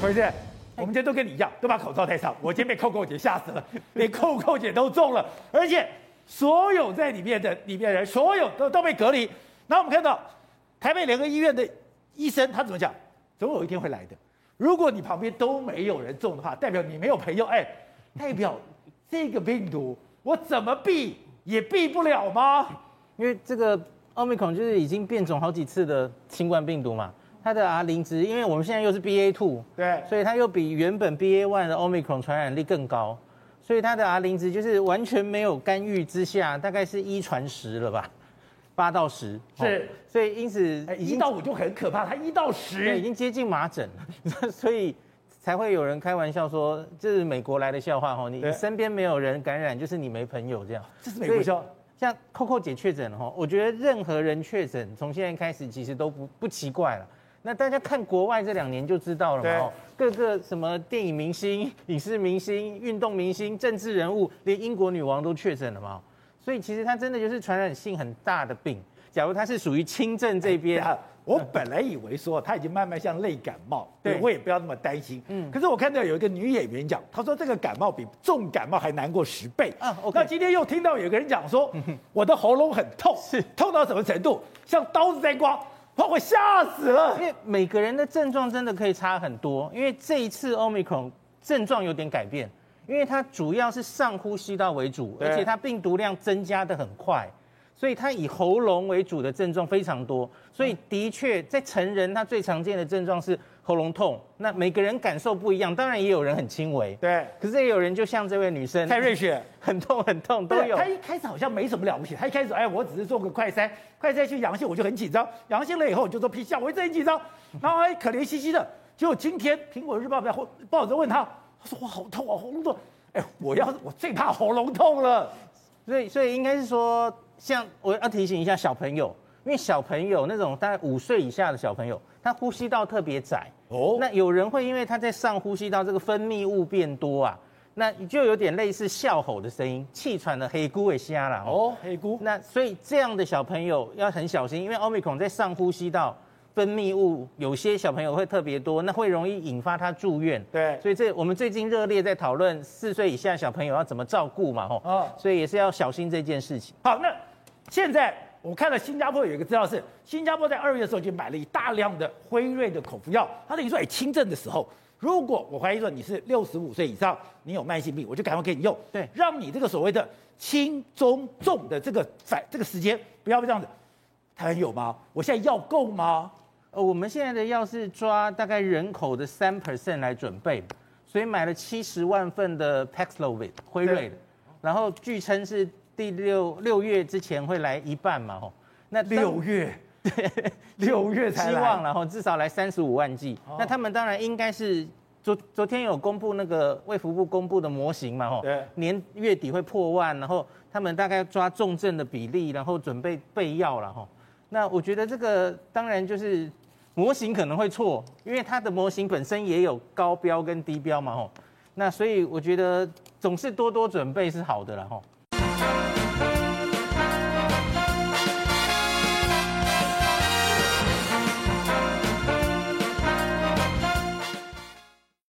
不是，我们今天都跟你一样，都把口罩戴上。我今天被扣扣姐吓死了，连扣扣姐都中了，而且所有在里面的里面的人，所有都都被隔离。然后我们看到台北联合医院的医生，他怎么讲？总有一天会来的。如果你旁边都没有人中的话，代表你没有朋友，哎，代表这个病毒我怎么避也避不了吗？因为这个奥密克戎就是已经变种好几次的新冠病毒嘛。它的 R 零值，因为我们现在又是 BA two，对，所以它又比原本 BA one 的 Omicron 传染力更高，所以它的 R 零值就是完全没有干预之下，大概是一传十了吧，八到十是，所以因此一到五就很可怕，它一到十。已经接近麻疹了，所以才会有人开玩笑说这是美国来的笑话哈，你身边没有人感染就是你没朋友这样，这是美国笑。像扣扣姐确诊哈，我觉得任何人确诊从现在开始其实都不不奇怪了。那大家看国外这两年就知道了嘛，各个什么电影明星、影视明星、运动明星、政治人物，连英国女王都确诊了嘛，所以其实它真的就是传染性很大的病。假如它是属于轻症这边，欸，我本来以为说它已经慢慢像类感冒，对，我也不要那么担心。嗯，可是我看到有一个女演员讲，她说这个感冒比重感冒还难过十倍。啊，okay，那今天又听到有个人讲说，我的喉咙很痛，是痛到什么程度，像刀子在刮。把我吓死了，因为每个人的症状真的可以差很多。因为这一次 Omicron 症状有点改变，因为它主要是上呼吸道为主，而且它病毒量增加的很快，所以它以喉咙为主的症状非常多。所以的确，在成人，他最常见的症状是。喉咙痛，那每个人感受不一样，当然也有人很轻微，对，可是也有人就像这位女生蔡瑞雪，很痛很痛都有。她一开始好像没什么了不起，她一开始哎，我只是做个快筛，快筛去阳性，我就很紧张，阳性了以后我就做 PCR，我一直很紧张，然后哎可怜兮兮的，结果今天苹果日报在报纸问她，她说我好痛啊，喉咙痛，哎，我要我最怕喉咙痛了，所以所以应该是说，像我要提醒一下小朋友，因为小朋友那种大概五岁以下的小朋友，他呼吸道特别窄。哦，那有人会因为他在上呼吸道这个分泌物变多啊，那就有点类似笑吼的声音，气喘的黑姑也瞎了哦，黑姑。那所以这样的小朋友要很小心，因为奥密克戎在上呼吸道分泌物，有些小朋友会特别多，那会容易引发他住院。对，所以这我们最近热烈在讨论四岁以下小朋友要怎么照顾嘛，吼。哦，所以也是要小心这件事情。好，那现在。我看了新加坡有一个资料是，新加坡在二月的时候就买了一大量的辉瑞的口服药。他等于说，哎，轻症的时候，如果我怀疑说你是六十五岁以上，你有慢性病，我就赶快给你用，对，让你这个所谓的轻中重的这个反这个时间不要被这样子。台湾有吗？我现在药够吗？呃，我们现在的药是抓大概人口的三 percent 来准备，所以买了七十万份的 Paxlovid 辉瑞的，然后据称是。第六六月之前会来一半嘛？吼，那六月对六月才，希望然后至少来三十五万剂。哦、那他们当然应该是昨昨天有公布那个卫福部公布的模型嘛？吼，对，年月底会破万，然后他们大概抓重症的比例，然后准备备药了吼。那我觉得这个当然就是模型可能会错，因为它的模型本身也有高标跟低标嘛？吼，那所以我觉得总是多多准备是好的了吼。